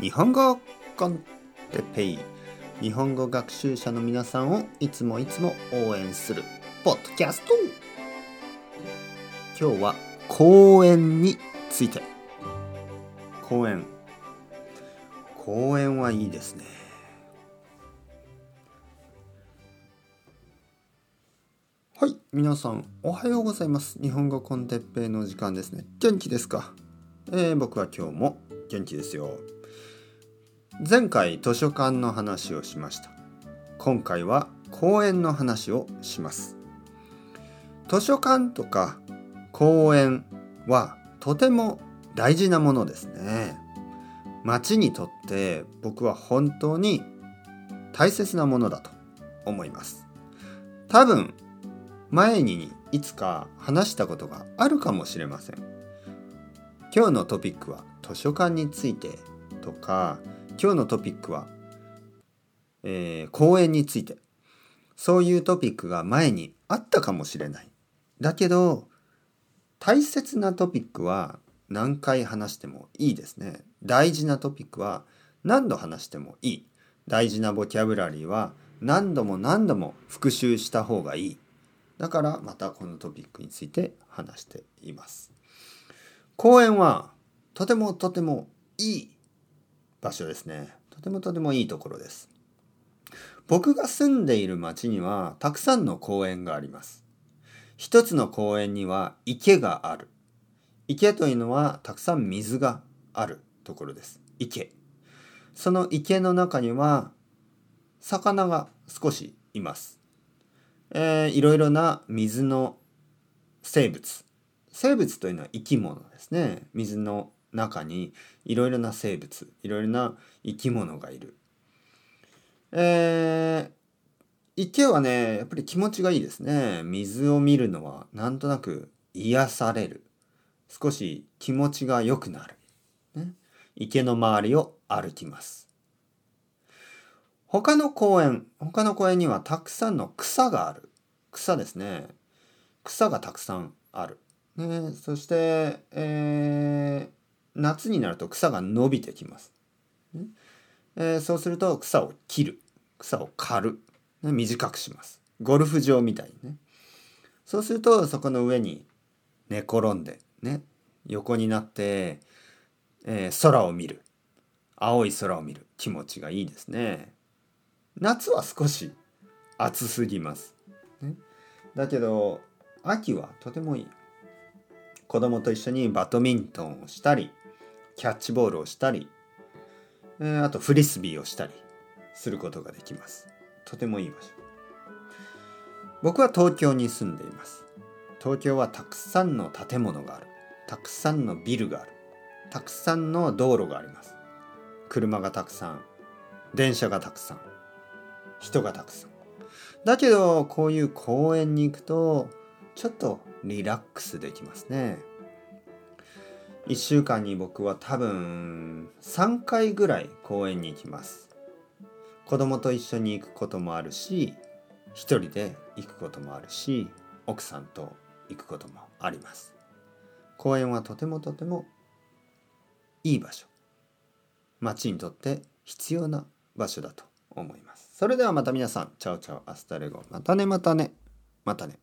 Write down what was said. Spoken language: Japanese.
日本語コンテペイ。日本語学習者の皆さんをいつもいつも応援するポッドキャスト。今日は公園について。公園。公園はいいですね。はい皆さんおはようございます。日本語コンテッペイの時間ですね。元気ですか？えー、僕は今日も元気ですよ。前回図書館の話をしました。今回は公園の話をします。図書館とか公園はとても大事なものですね。町にとって僕は本当に大切なものだと思います。多分前にいつか話したことがあるかもしれません。今日のトピックは図書館についてとか今日のトピックは、えー、公園について。そういうトピックが前にあったかもしれない。だけど大切なトピックは何回話してもいいですね。大事なトピックは何度話してもいい。大事なボキャブラリーは何度も何度も復習した方がいい。だからまたこのトピックについて話しています。公園はとてもとてもいい場所ですね。とてもとてもいいところです。僕が住んでいる町にはたくさんの公園があります。一つの公園には池がある。池というのはたくさん水があるところです。池。その池の中には魚が少しいます。えー、いろいろな水の生物生物というのは生き物ですね水の中にいろいろな生物いろいろな生き物がいる。えー、池はねやっぱり気持ちがいいですね。水を見るのはなんとなく癒される。少し気持ちが良くなる、ね、池の周りを歩きます。他の公園他の公園にはたくさんの草がある。草ですね。草がたくさんある。ね、そして、えー、夏になると草が伸びてきます、ね。えー、そうすると草を切る。草を刈る、ね、短くします。ゴルフ場みたいにね。そうするとそこの上に寝転んでね。横になって、えー、空を見る。青い空を見る。気持ちがいいですね。夏は少し暑すぎます、ね、だけど秋はとてもいい。子供と一緒にバドミントンをしたりキャッチボールをしたり、えー、あとフリスビーをしたりすることができます。とてもいい場所。僕は東京に住んでいます。東京はたくさんの建物がある。たくさんのビルがある。たくさんの道路があります。車がたくさん。電車がたくさん。人がたくさん。だけどこういう公園に行くとちょっとリラックスできますね。1週間に僕は多分3回ぐらい公園に行きます。子供と一緒に行くこともあるし一人で行くこともあるし奥さんと行くこともあります。公園はとてもとてもいい場所。街にとって必要な場所だと思います。それではまた皆さん。 Ciao ciao。 Hasta luego。またねまたね。またね。